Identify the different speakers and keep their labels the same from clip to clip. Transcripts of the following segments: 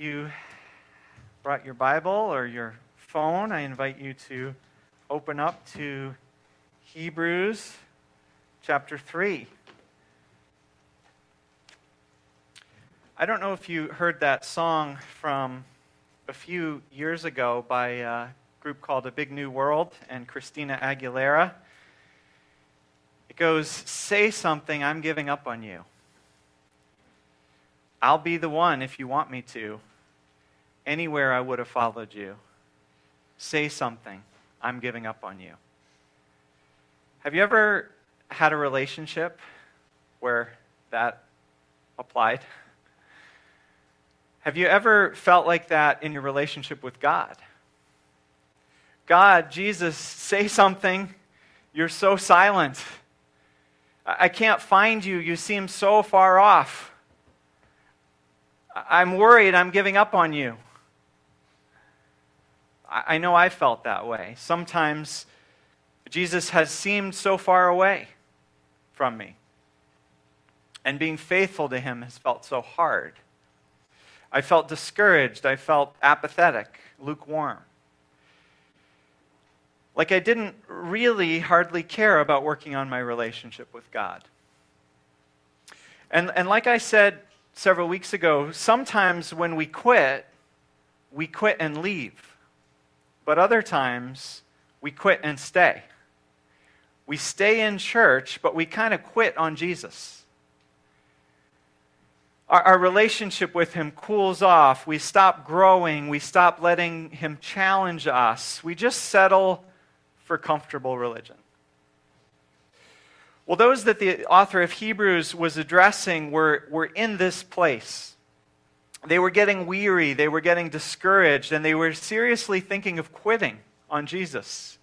Speaker 1: you brought your Bible or your phone, I invite you to open up to Hebrews chapter 3. I don't know if you heard that song from a few years ago by a group called A Big New World and Christina Aguilera. It goes, Say something, I'm giving up on you. I'll be the one if you want me to. Anywhere I would have followed you. Say something. I'm giving up on you. Have you ever had a relationship where that applied? Have you ever felt like that in your relationship with God? God, Jesus, say something. You're so silent. I can't find you. You seem so far off. I'm worried I'm giving up on you. I know I felt that way. Sometimes Jesus has seemed so far away from me, and being faithful to him has felt so hard. I felt discouraged. I felt apathetic, lukewarm. Like I didn't really hardly care about working on my relationship with God. And, and like I said several weeks ago, sometimes when we quit, we quit and leave. But other times, we quit and stay. We stay in church, but we kind of quit on Jesus. Our, our, relationship with Him cools off. We stop growing. We stop letting Him challenge us. We just settle for comfortable religion. Well, those that the author of Hebrews was addressing were, were in this place they were getting weary, they were getting discouraged, and they were seriously thinking of quitting on Jesus.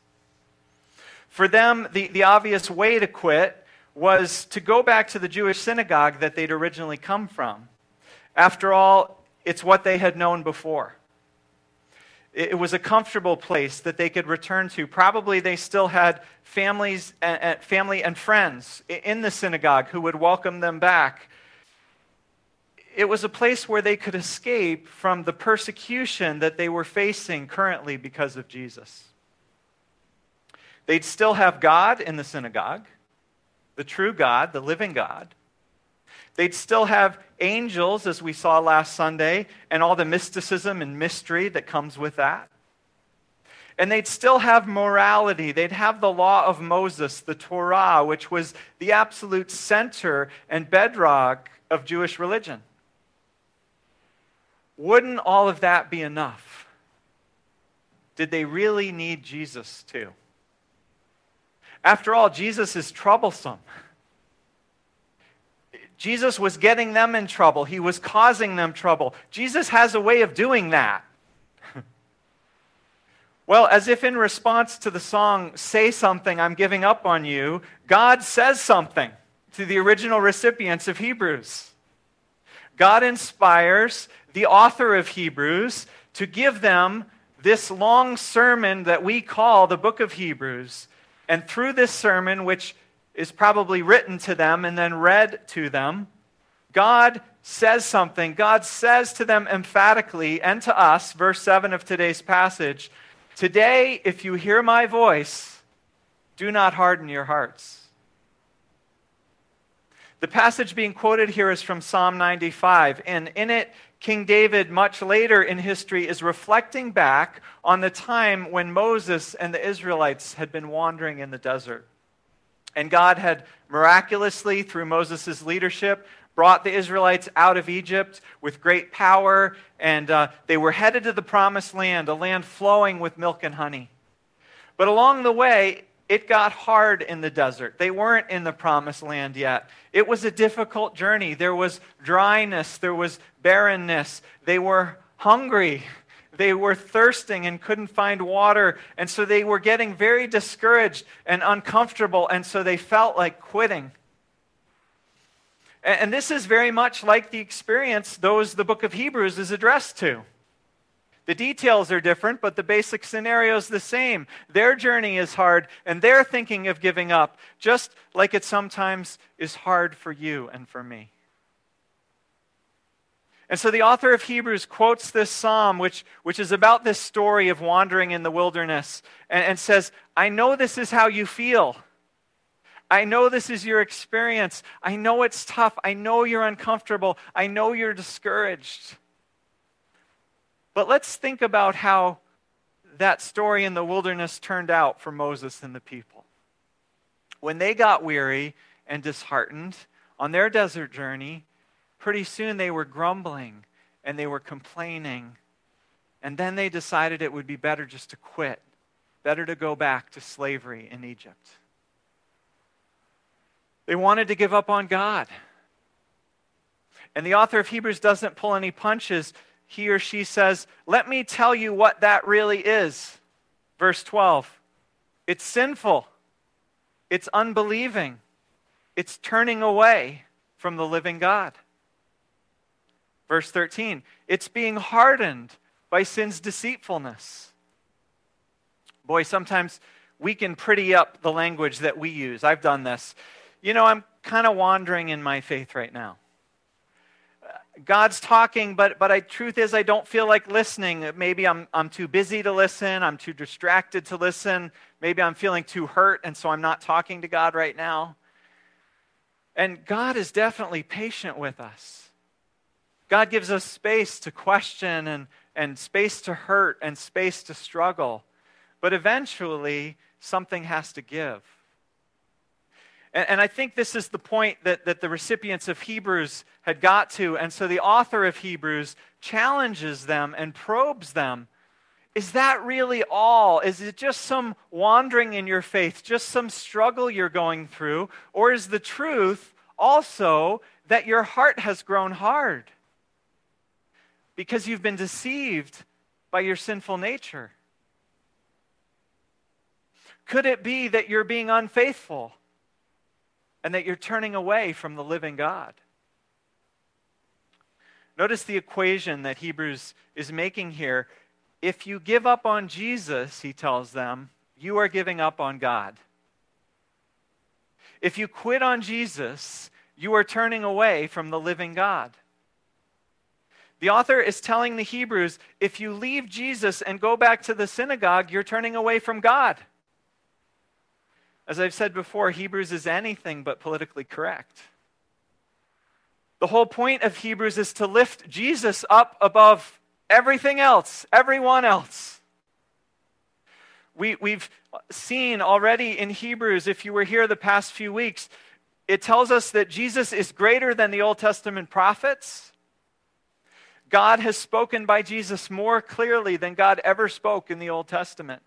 Speaker 1: For them, the, the obvious way to quit was to go back to the Jewish synagogue that they'd originally come from. After all, it's what they had known before. It, it was a comfortable place that they could return to. Probably they still had families and, family and friends in the synagogue who would welcome them back it was a place where they could escape from the persecution that they were facing currently because of Jesus. They'd still have God in the synagogue, the true God, the living God. They'd still have angels, as we saw last Sunday, and all the mysticism and mystery that comes with that. And they'd still have morality. They'd have the law of Moses, the Torah, which was the absolute center and bedrock of Jewish religion. Wouldn't all of that be enough? Did they really need Jesus too? After all, Jesus is troublesome. Jesus was getting them in trouble. He was causing them trouble. Jesus has a way of doing that. well, as if in response to the song, Say Something, I'm Giving Up on You, God says something to the original recipients of Hebrews. God inspires the author of Hebrews to give them this long sermon that we call the book of Hebrews. And through this sermon, which is probably written to them and then read to them, God says something. God says to them emphatically and to us, verse 7 of today's passage Today, if you hear my voice, do not harden your hearts. The passage being quoted here is from Psalm 95, and in it, King David, much later in history, is reflecting back on the time when Moses and the Israelites had been wandering in the desert. And God had miraculously, through Moses' leadership, brought the Israelites out of Egypt with great power, and uh, they were headed to the promised land, a land flowing with milk and honey. But along the way, it got hard in the desert. They weren't in the promised land yet. It was a difficult journey. There was dryness, there was barrenness. They were hungry. They were thirsting and couldn't find water. And so they were getting very discouraged and uncomfortable. And so they felt like quitting. And this is very much like the experience those the book of Hebrews is addressed to. The details are different, but the basic scenario is the same. Their journey is hard, and they're thinking of giving up, just like it sometimes is hard for you and for me. And so the author of Hebrews quotes this psalm, which, which is about this story of wandering in the wilderness, and, and says, I know this is how you feel. I know this is your experience. I know it's tough. I know you're uncomfortable. I know you're discouraged. But let's think about how that story in the wilderness turned out for Moses and the people. When they got weary and disheartened on their desert journey, pretty soon they were grumbling and they were complaining. And then they decided it would be better just to quit, better to go back to slavery in Egypt. They wanted to give up on God. And the author of Hebrews doesn't pull any punches he or she says, Let me tell you what that really is. Verse 12 it's sinful, it's unbelieving, it's turning away from the living God. Verse 13 it's being hardened by sin's deceitfulness. Boy, sometimes we can pretty up the language that we use. I've done this. You know, I'm kind of wandering in my faith right now. God's talking, but, but I, truth is, I don't feel like listening. Maybe I'm, I'm too busy to listen. I'm too distracted to listen. Maybe I'm feeling too hurt, and so I'm not talking to God right now. And God is definitely patient with us. God gives us space to question and, and space to hurt and space to struggle. But eventually, something has to give. And, and I think this is the point that, that the recipients of Hebrews had got to. And so the author of Hebrews challenges them and probes them. Is that really all? Is it just some wandering in your faith, just some struggle you're going through? Or is the truth also that your heart has grown hard because you've been deceived by your sinful nature? Could it be that you're being unfaithful? and that you're turning away from the living God. Notice the equation that Hebrews is making here. If you give up on Jesus, he tells them, you are giving up on God. If you quit on Jesus, you are turning away from the living God. The author is telling the Hebrews if you leave Jesus and go back to the synagogue, you're turning away from God. As I've said before, Hebrews is anything but politically correct. The whole point of Hebrews is to lift Jesus up above everything else, everyone else. We, we've seen already in Hebrews, if you were here the past few weeks, it tells us that Jesus is greater than the Old Testament prophets. God has spoken by Jesus more clearly than God ever spoke in the Old Testament.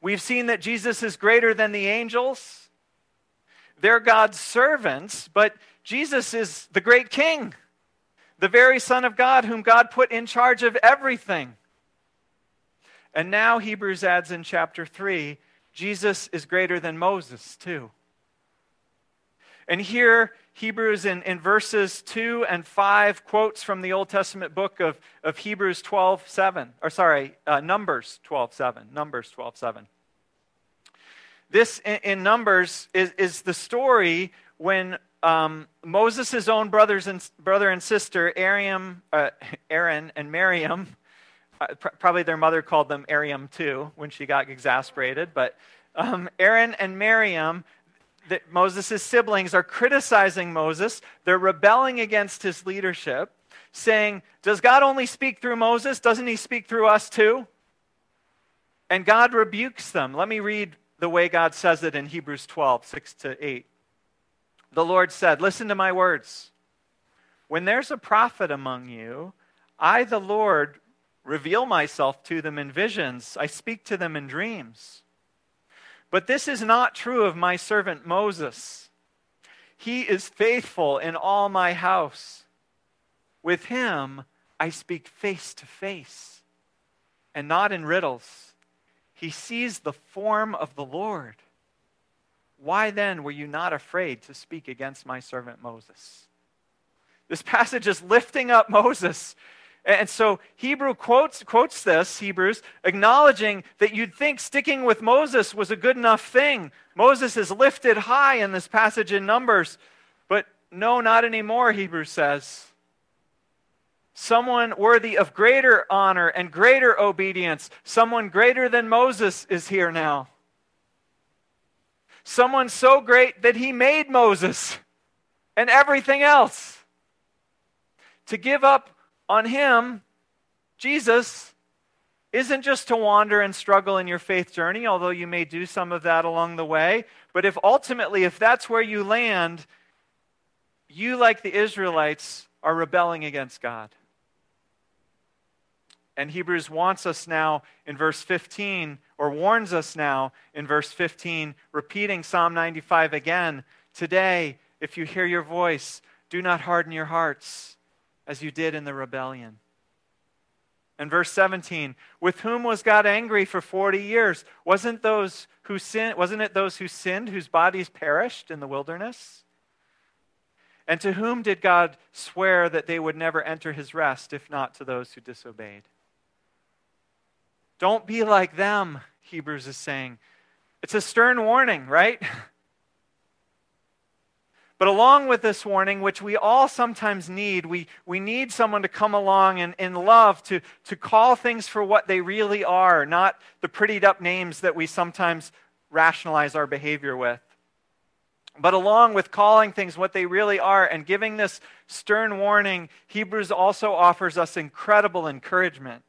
Speaker 1: We've seen that Jesus is greater than the angels. They're God's servants, but Jesus is the great king, the very Son of God, whom God put in charge of everything. And now Hebrews adds in chapter 3 Jesus is greater than Moses, too. And here Hebrews in, in verses 2 and 5 quotes from the Old Testament book of, of Hebrews 12, 7, or sorry, uh, Numbers 12, 7. Numbers 12, 7. This in, in Numbers is, is the story when um, Moses' own brothers and, brother and sister, Ariam, uh, Aaron and Miriam, uh, pr- probably their mother called them Ariam too when she got exasperated, but um, Aaron and Miriam, that Moses' siblings are criticizing Moses. They're rebelling against his leadership, saying, Does God only speak through Moses? Doesn't he speak through us too? And God rebukes them. Let me read the way God says it in Hebrews 12, 6 to 8. The Lord said, Listen to my words. When there's a prophet among you, I, the Lord, reveal myself to them in visions, I speak to them in dreams. But this is not true of my servant Moses. He is faithful in all my house. With him I speak face to face and not in riddles. He sees the form of the Lord. Why then were you not afraid to speak against my servant Moses? This passage is lifting up Moses and so Hebrew quotes, quotes this, Hebrews, acknowledging that you'd think sticking with Moses was a good enough thing. Moses is lifted high in this passage in Numbers. But no, not anymore, Hebrews says. Someone worthy of greater honor and greater obedience, someone greater than Moses is here now. Someone so great that he made Moses and everything else. To give up on Him, Jesus, isn't just to wander and struggle in your faith journey, although you may do some of that along the way. But if ultimately, if that's where you land, you, like the Israelites, are rebelling against God. And Hebrews wants us now in verse 15, or warns us now in verse 15, repeating Psalm 95 again. Today, if you hear your voice, do not harden your hearts as you did in the rebellion. And verse 17, with whom was God angry for 40 years? Wasn't, those who sin, wasn't it those who sinned whose bodies perished in the wilderness? And to whom did God swear that they would never enter his rest if not to those who disobeyed? Don't be like them, Hebrews is saying. It's a stern warning, right? But along with this warning, which we all sometimes need, we, we need someone to come along and in love to, to call things for what they really are, not the prettied up names that we sometimes rationalize our behavior with. But along with calling things what they really are and giving this stern warning, Hebrews also offers us incredible encouragement.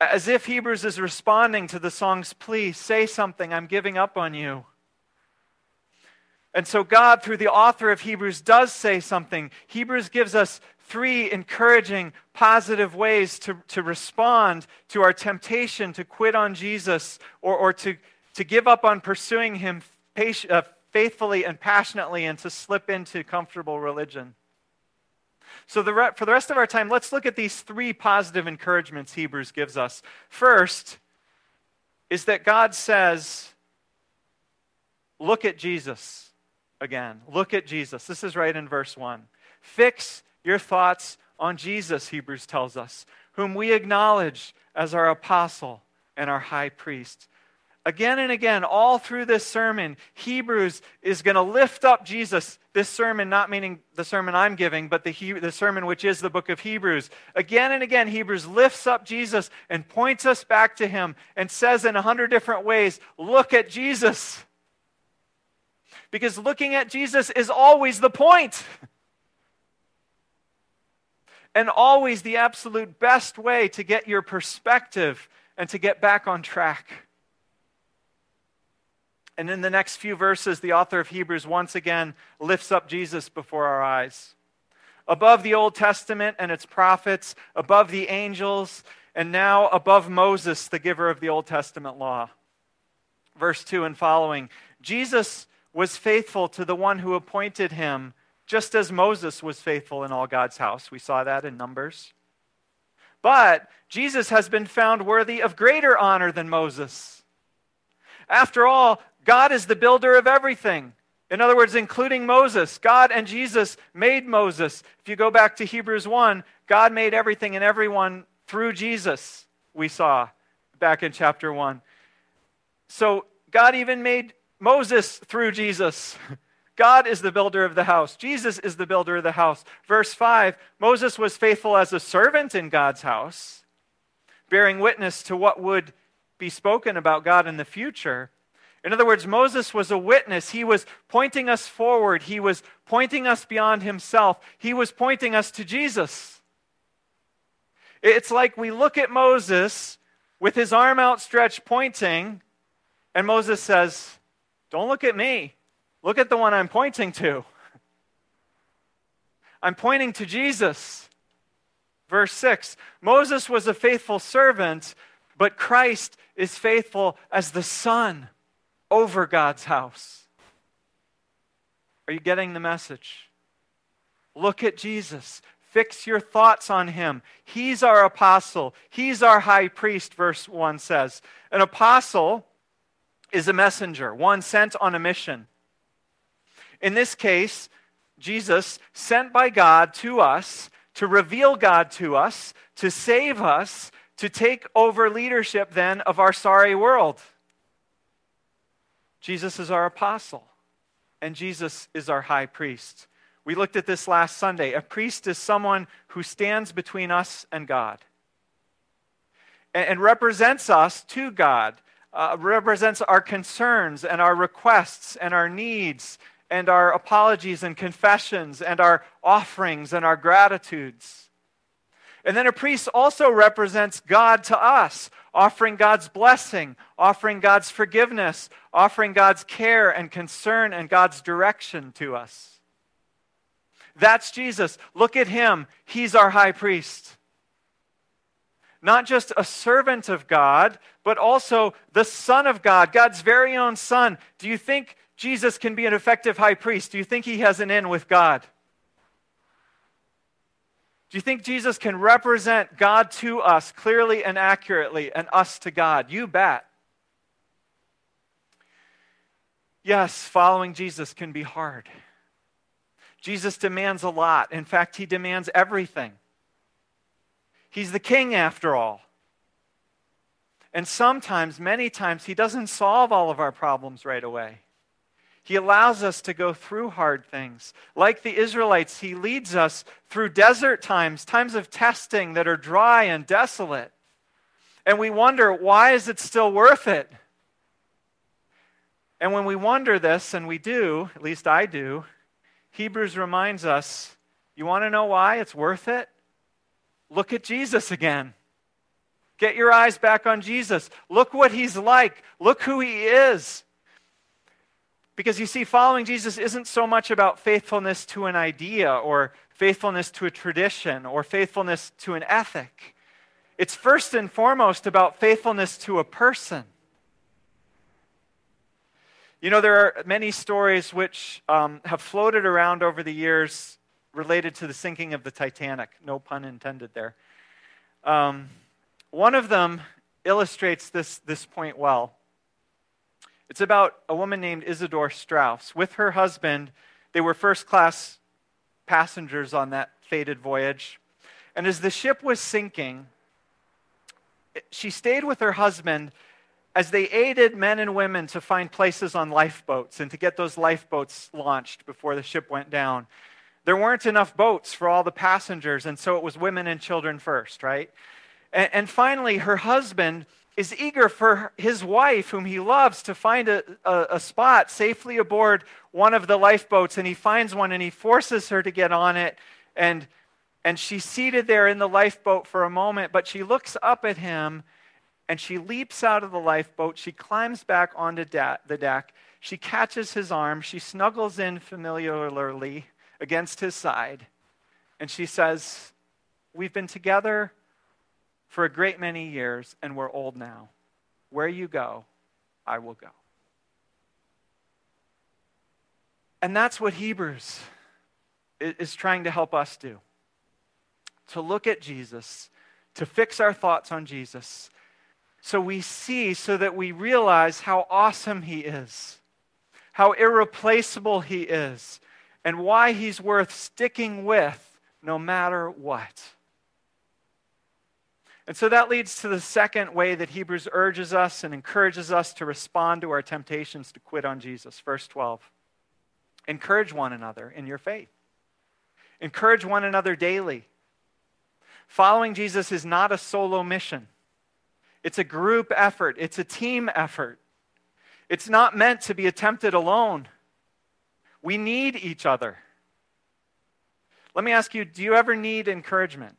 Speaker 1: As if Hebrews is responding to the song's plea say something, I'm giving up on you. And so, God, through the author of Hebrews, does say something. Hebrews gives us three encouraging, positive ways to, to respond to our temptation to quit on Jesus or, or to, to give up on pursuing Him patient, uh, faithfully and passionately and to slip into comfortable religion. So, the re- for the rest of our time, let's look at these three positive encouragements Hebrews gives us. First is that God says, Look at Jesus again. Look at Jesus. This is right in verse 1. Fix your thoughts on Jesus, Hebrews tells us, whom we acknowledge as our apostle and our high priest. Again and again, all through this sermon, Hebrews is going to lift up Jesus. This sermon, not meaning the sermon I'm giving, but the, he- the sermon which is the book of Hebrews. Again and again, Hebrews lifts up Jesus and points us back to him and says in a hundred different ways, Look at Jesus because looking at Jesus is always the point. And always the absolute best way to get your perspective and to get back on track. And in the next few verses, the author of Hebrews once again lifts up Jesus before our eyes. Above the Old Testament and its prophets, above the angels, and now above Moses, the giver of the Old Testament law. Verse 2 and following Jesus was faithful to the one who appointed him, just as Moses was faithful in all God's house. We saw that in Numbers. But Jesus has been found worthy of greater honor than Moses. After all, God is the builder of everything. In other words, including Moses. God and Jesus made Moses. If you go back to Hebrews 1, God made everything and everyone through Jesus, we saw back in chapter 1. So God even made Moses through Jesus. God is the builder of the house. Jesus is the builder of the house. Verse 5 Moses was faithful as a servant in God's house, bearing witness to what would be spoken about God in the future. In other words, Moses was a witness. He was pointing us forward, he was pointing us beyond himself, he was pointing us to Jesus. It's like we look at Moses with his arm outstretched, pointing, and Moses says, don't look at me. Look at the one I'm pointing to. I'm pointing to Jesus. Verse 6 Moses was a faithful servant, but Christ is faithful as the Son over God's house. Are you getting the message? Look at Jesus. Fix your thoughts on him. He's our apostle. He's our high priest, verse 1 says. An apostle is a messenger, one sent on a mission. In this case, Jesus, sent by God to us to reveal God to us, to save us, to take over leadership then of our sorry world. Jesus is our apostle, and Jesus is our high priest. We looked at this last Sunday. A priest is someone who stands between us and God and, represents us to God uh, represents our concerns and our requests and our needs and our apologies and confessions and our offerings and our gratitudes. And then a priest also represents God to us, offering God's blessing, offering God's forgiveness, offering God's care and concern and God's direction to us. That's Jesus. Look at him. He's our high priest not just a servant of God, but also the Son of God, God's very own Son. Do you think Jesus can be an effective high priest? Do you think he has an in with God? Do you think Jesus can represent God to us clearly and accurately and us to God? You bet. Yes, following Jesus can be hard. Jesus demands a lot. In fact, he demands everything. He's the king after all. And sometimes, many times, he doesn't solve all of our problems right away. He allows us to go through hard things. Like the Israelites, he leads us through desert times, times of testing that are dry and desolate. And we wonder, why is it still worth it? And when we wonder this, and we do, at least I do, Hebrews reminds us you want to know why it's worth it? look at Jesus again. Get your eyes back on Jesus. Look what he's like. Look who he is. Because you see, following Jesus isn't so much about faithfulness to an idea or faithfulness to a tradition or faithfulness to an ethic. It's first and foremost about faithfulness to a person. You know, there are many stories which um, have floated around over the years related to the sinking of the Titanic. No pun intended there. Um, one of them illustrates this, this point well. It's about a woman named Isidore Strauss. With her husband, they were first class passengers on that fated voyage. And as the ship was sinking, she stayed with her husband as they aided men and women to find places on lifeboats and to get those lifeboats launched before the ship went down there weren't enough boats for all the passengers, and so it was women and children first, right? And, and finally, her husband is eager for his wife, whom he loves, to find a, a, a, spot safely aboard one of the lifeboats. And he finds one and he forces her to get on it. And, and she's seated there in the lifeboat for a moment, but she looks up at him and she leaps out of the lifeboat. She climbs back onto da- the deck. She catches his arm. She snuggles in familiarly against his side, and she says, We've been together for a great many years, and we're old now. Where you go, I will go. And that's what Hebrews is trying to help us do to look at Jesus, to fix our thoughts on Jesus, so we see, so that we realize how awesome He is, how irreplaceable He is, and why he's worth sticking with no matter what. And so that leads to the second way that Hebrews urges us and encourages us to respond to our temptations to quit on Jesus. Verse 12 Encourage one another in your faith, encourage one another daily. Following Jesus is not a solo mission, it's a group effort, it's a team effort. It's not meant to be attempted alone. We need each other. Let me ask you do you ever need encouragement?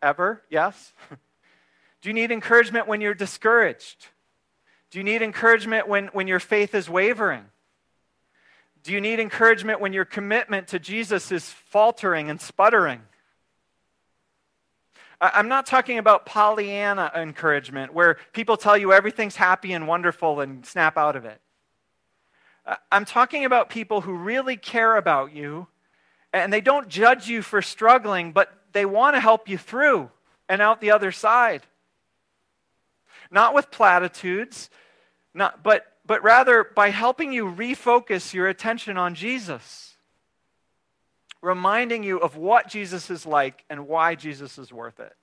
Speaker 1: Ever? Yes? do you need encouragement when you're discouraged? Do you need encouragement when, when your faith is wavering? Do you need encouragement when your commitment to Jesus is faltering and sputtering? I'm not talking about Pollyanna encouragement where people tell you everything's happy and wonderful and snap out of it. Uh, I'm talking about people who really care about you and they don't judge you for struggling, but they want to help you through and out the other side. Not with platitudes, not, but, but rather by helping you refocus your attention on Jesus, reminding you of what Jesus is like and why Jesus is worth it.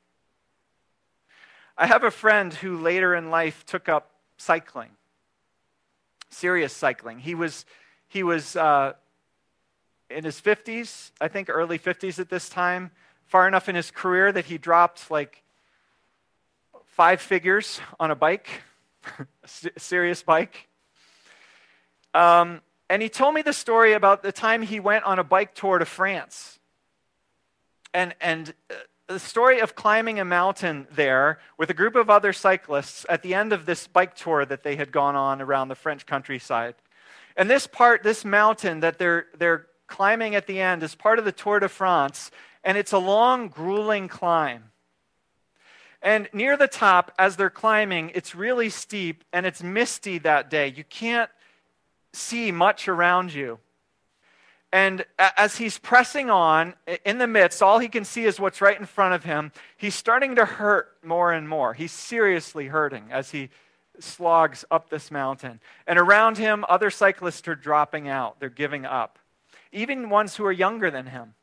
Speaker 1: I have a friend who later in life took up cycling serious cycling. He was, he was uh, in his 50s, I think early 50s at this time, far enough in his career that he dropped like five figures on a bike, a serious bike. Um, and he told me the story about the time he went on a bike tour to France. And, and uh, the story of climbing a mountain there with a group of other cyclists at the end of this bike tour that they had gone on around the French countryside. And this part, this mountain that they're, they're climbing at the end, is part of the Tour de France, and it's a long, grueling climb. And near the top, as they're climbing, it's really steep and it's misty that day. You can't see much around you. And as he's pressing on in the midst, all he can see is what's right in front of him. He's starting to hurt more and more. He's seriously hurting as he slogs up this mountain. And around him, other cyclists are dropping out, they're giving up, even ones who are younger than him.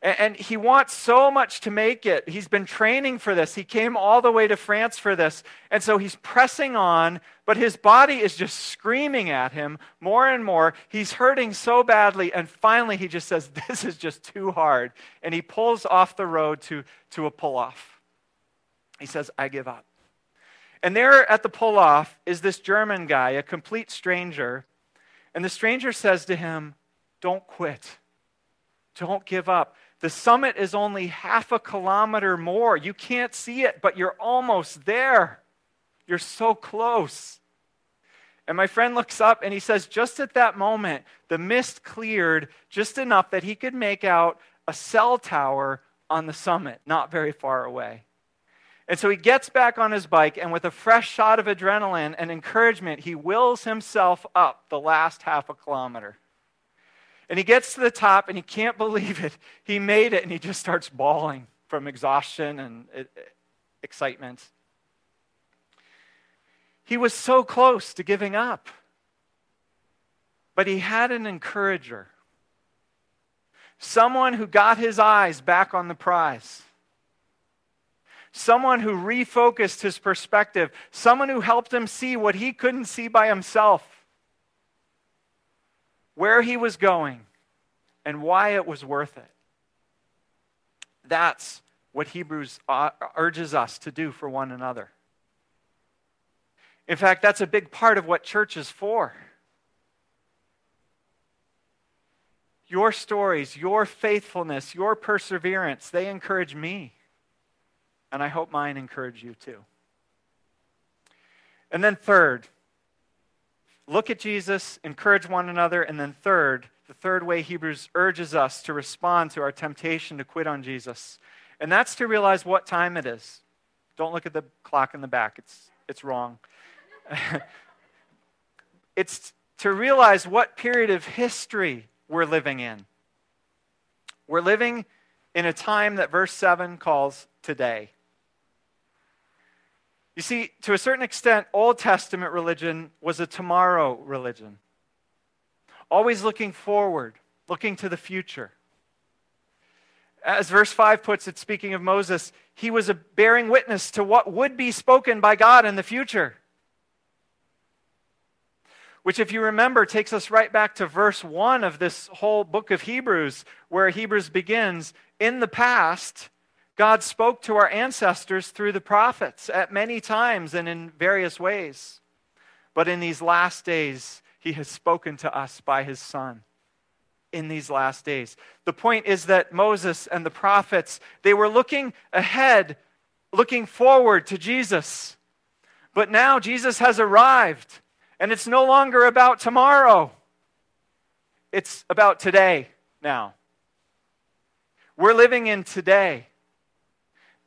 Speaker 1: And he wants so much to make it. He's been training for this. He came all the way to France for this. And so he's pressing on, but his body is just screaming at him more and more. He's hurting so badly. And finally, he just says, This is just too hard. And he pulls off the road to, to a pull off. He says, I give up. And there at the pull off is this German guy, a complete stranger. And the stranger says to him, Don't quit, don't give up. The summit is only half a kilometer more. You can't see it, but you're almost there. You're so close. And my friend looks up and he says, just at that moment, the mist cleared just enough that he could make out a cell tower on the summit, not very far away. And so he gets back on his bike, and with a fresh shot of adrenaline and encouragement, he wills himself up the last half a kilometer. And he gets to the top and he can't believe it. He made it and he just starts bawling from exhaustion and excitement. He was so close to giving up, but he had an encourager, someone who got his eyes back on the prize. Someone who refocused his perspective, someone who helped him see what he couldn't see by himself where he was going, and why it was worth it. That's what Hebrews urges us to do for one another. In fact, that's a big part of what church is for. Your stories, your faithfulness, your perseverance, they encourage me. And I hope mine encourage you too. And then, third, look at Jesus, encourage one another, and then third, the third way Hebrews urges us to respond to our temptation to quit on Jesus, and that's to realize what time it is. Don't look at the clock in the back, it's, it's wrong. it's to realize what period of history we're living in. We're living in a time that verse 7 calls today. You see, to a certain extent, Old Testament religion was a tomorrow religion, always looking forward, looking to the future. As verse 5 puts it, speaking of Moses, he was a bearing witness to what would be spoken by God in the future. Which, if you remember, takes us right back to verse 1 of this whole book of Hebrews, where Hebrews begins In the past, God spoke to our ancestors through the prophets at many times and in various ways. But in these last days, he has spoken to us by his son. In these last days. The point is that Moses and the prophets, they were looking ahead, looking forward to Jesus. But now Jesus has arrived, and it's no longer about tomorrow. It's about today now. We're living in today.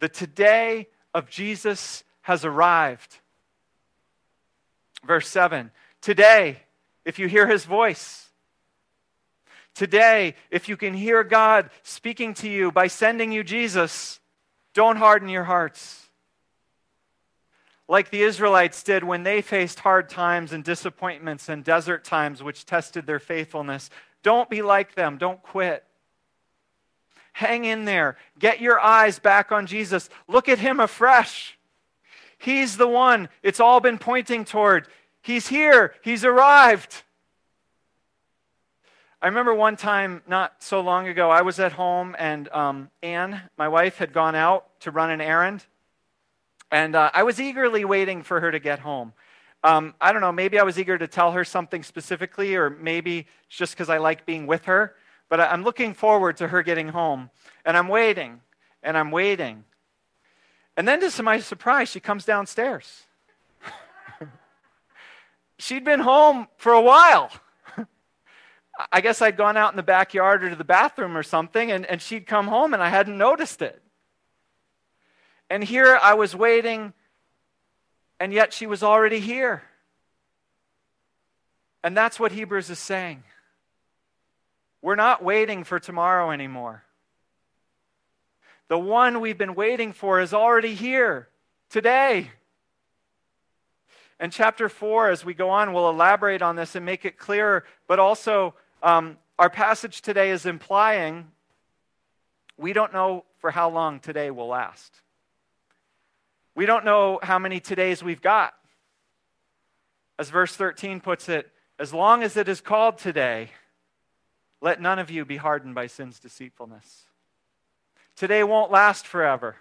Speaker 1: The today of Jesus has arrived. Verse 7 Today, if you hear his voice, today, if you can hear God speaking to you by sending you Jesus, don't harden your hearts. Like the Israelites did when they faced hard times and disappointments and desert times, which tested their faithfulness. Don't be like them. Don't quit. Hang in there. Get your eyes back on Jesus. Look at him afresh. He's the one it's all been pointing toward. He's here. He's arrived. I remember one time not so long ago, I was at home and um, Anne, my wife, had gone out to run an errand. And uh, I was eagerly waiting for her to get home. Um, I don't know, maybe I was eager to tell her something specifically, or maybe just because I like being with her. But I'm looking forward to her getting home. And I'm waiting, and I'm waiting. And then, to my surprise, she comes downstairs. She'd been home for a while. I guess I'd gone out in the backyard or to the bathroom or something, and, and she'd come home, and I hadn't noticed it. And here I was waiting, and yet she was already here. And that's what Hebrews is saying. We're not waiting for tomorrow anymore. The one we've been waiting for is already here today. And chapter four, as we go on, will elaborate on this and make it clearer. But also, um, our passage today is implying we don't know for how long today will last. We don't know how many todays we've got. As verse 13 puts it, as long as it is called today, let none of you be hardened by sin's deceitfulness. Today won't last forever.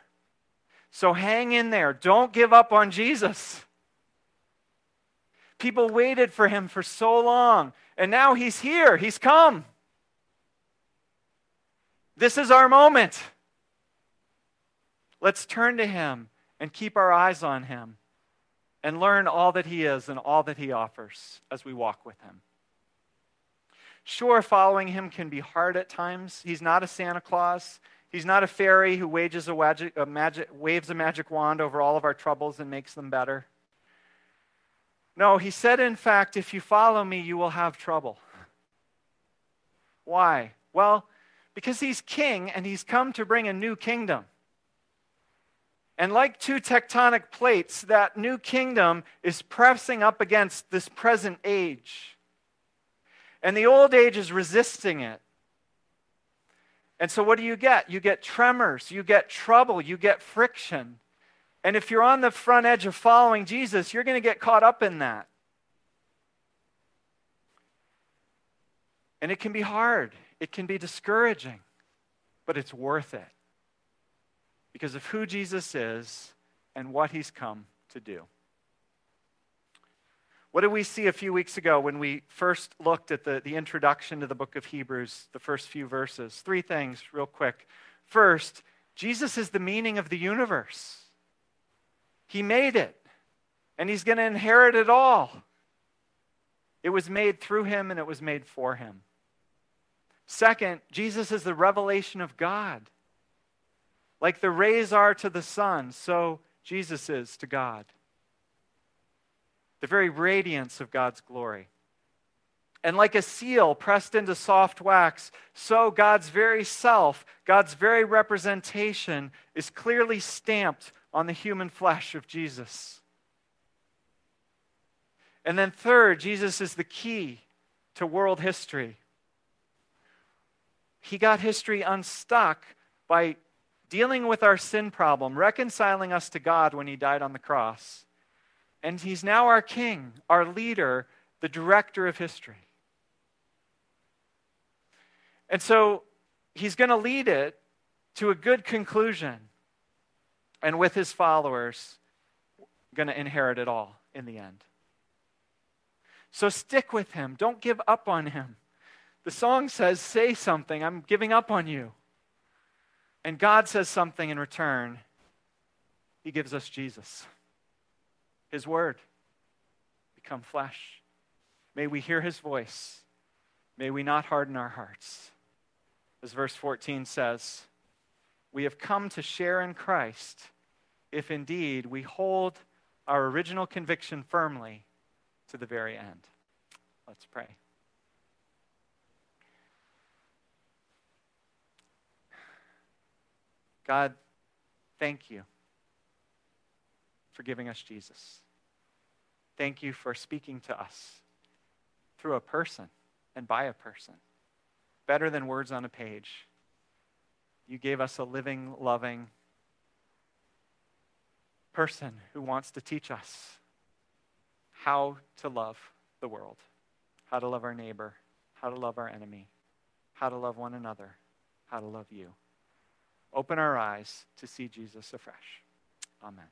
Speaker 1: So hang in there. Don't give up on Jesus. People waited for him for so long, and now he's here. He's come. This is our moment. Let's turn to him and keep our eyes on him and learn all that he is and all that he offers as we walk with him. Sure, following him can be hard at times. He's not a Santa Claus. He's not a fairy who wages a, a magic, waves a magic wand over all of our troubles and makes them better. No, he said, in fact, if you follow me, you will have trouble. Why? Well, because he's king and he's come to bring a new kingdom. And like two tectonic plates, that new kingdom is pressing up against this present age. And the old age is resisting it. And so, what do you get? You get tremors, you get trouble, you get friction. And if you're on the front edge of following Jesus, you're going to get caught up in that. And it can be hard, it can be discouraging, but it's worth it because of who Jesus is and what he's come to do. What did we see a few weeks ago when we first looked at the, the introduction to the book of Hebrews, the first few verses? Three things, real quick. First, Jesus is the meaning of the universe, He made it, and He's going to inherit it all. It was made through Him and it was made for Him. Second, Jesus is the revelation of God. Like the rays are to the sun, so Jesus is to God the very radiance of God's glory. And like a seal pressed into soft wax, so God's very self, God's very representation, is clearly stamped on the human flesh of Jesus. And then, third, Jesus is the key to world history. He got history unstuck by dealing with our sin problem, reconciling us to God when He died on the cross. And he's now our king, our leader, the director of history. And so he's going to lead it to a good conclusion. And with his followers, going to inherit it all in the end. So stick with him. Don't give up on him. The song says, Say something. I'm giving up on you. And God says something in return. He gives us Jesus his word become flesh. May we hear his voice. May we not harden our hearts. As verse 14 says, we have come to share in Christ if indeed we hold our original conviction firmly to the very end. Let's pray. God, thank you for giving us Jesus. Thank you for speaking to us through a person and by a person, better than words on a page. You gave us a living, loving person who wants to teach us how to love the world, how to love our neighbor, how to love our enemy, how to love one another, how to love you. Open our eyes to see Jesus afresh. Amen.